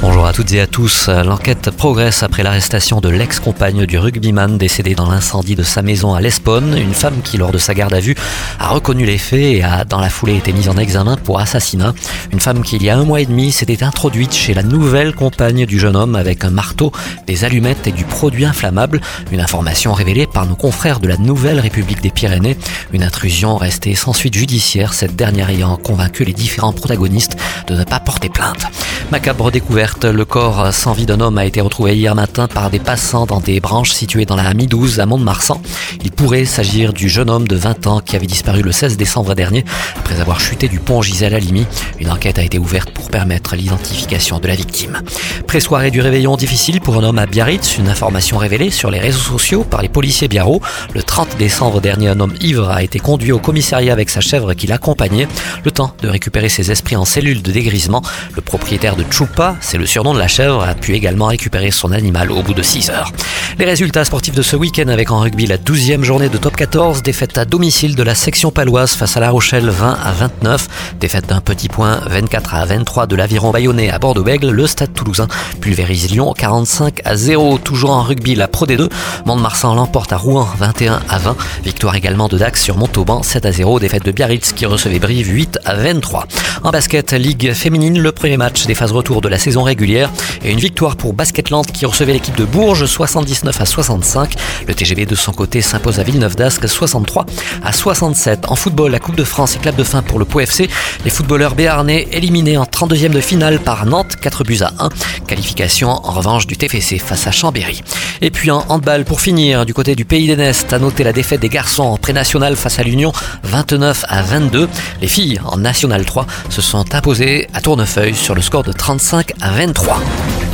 Bonjour à toutes et à tous. L'enquête progresse après l'arrestation de l'ex-compagne du rugbyman décédé dans l'incendie de sa maison à L'Espone. Une femme qui, lors de sa garde à vue, a reconnu les faits et a, dans la foulée, été mise en examen pour assassinat. Une femme qui, il y a un mois et demi, s'était introduite chez la nouvelle compagne du jeune homme avec un marteau, des allumettes et du produit inflammable. Une information révélée par nos confrères de la Nouvelle République des Pyrénées. Une intrusion restée sans suite judiciaire, cette dernière ayant convaincu les différents protagonistes de ne pas porter plainte. Macabre découverte, le corps sans vie d'un homme a été retrouvé hier matin par des passants dans des branches situées dans la Mi-12 à Mont-de-Marsan. Il pourrait s'agir du jeune homme de 20 ans qui avait disparu le 16 décembre dernier après avoir chuté du pont Gisèle Halimi. Une enquête a été ouverte pour permettre l'identification de la victime. Pré-soirée du réveillon difficile pour un homme à Biarritz, une information révélée sur les réseaux sociaux par les policiers biarro. Le 30 décembre dernier, un homme ivre a été conduit au commissariat avec sa chèvre qui l'accompagnait. Le temps de récupérer ses esprits en cellule de dégrisement. Le propriétaire de Chupa, c'est le surnom de la chèvre, a pu également récupérer son animal au bout de 6 heures. Les résultats sportifs de ce week-end avec en rugby la 12e journée de top 14, défaite à domicile de la section paloise face à La Rochelle 20 à 29, défaite d'un petit point 24 à 23 de l'aviron bayonnais à Bordeaux-Bègle, le stade toulousain pulvérise Lyon 45 à 0, toujours en rugby la Pro D2, Mont-de-Marsan l'emporte à Rouen 21 à 20, victoire également de Dax sur Montauban 7 à 0, défaite de Biarritz qui recevait Brive 8 à 23. En basket, Ligue féminine, le premier match des retour de la saison régulière et une victoire pour Basketland qui recevait l'équipe de Bourges 79 à 65. Le TGV de son côté s'impose à Villeneuve d'Ascq 63 à 67. En football, la Coupe de France éclate de fin pour le Pau FC. Les footballeurs béarnais éliminés en 32e de finale par Nantes, 4 buts à 1. Qualification en revanche du TFC face à Chambéry. Et puis en handball pour finir, du côté du Pays des Nestes, à noter la défaite des garçons en pré-national face à l'Union 29 à 22. Les filles en National 3 se sont imposées à Tournefeuille sur le score de 35 à 23.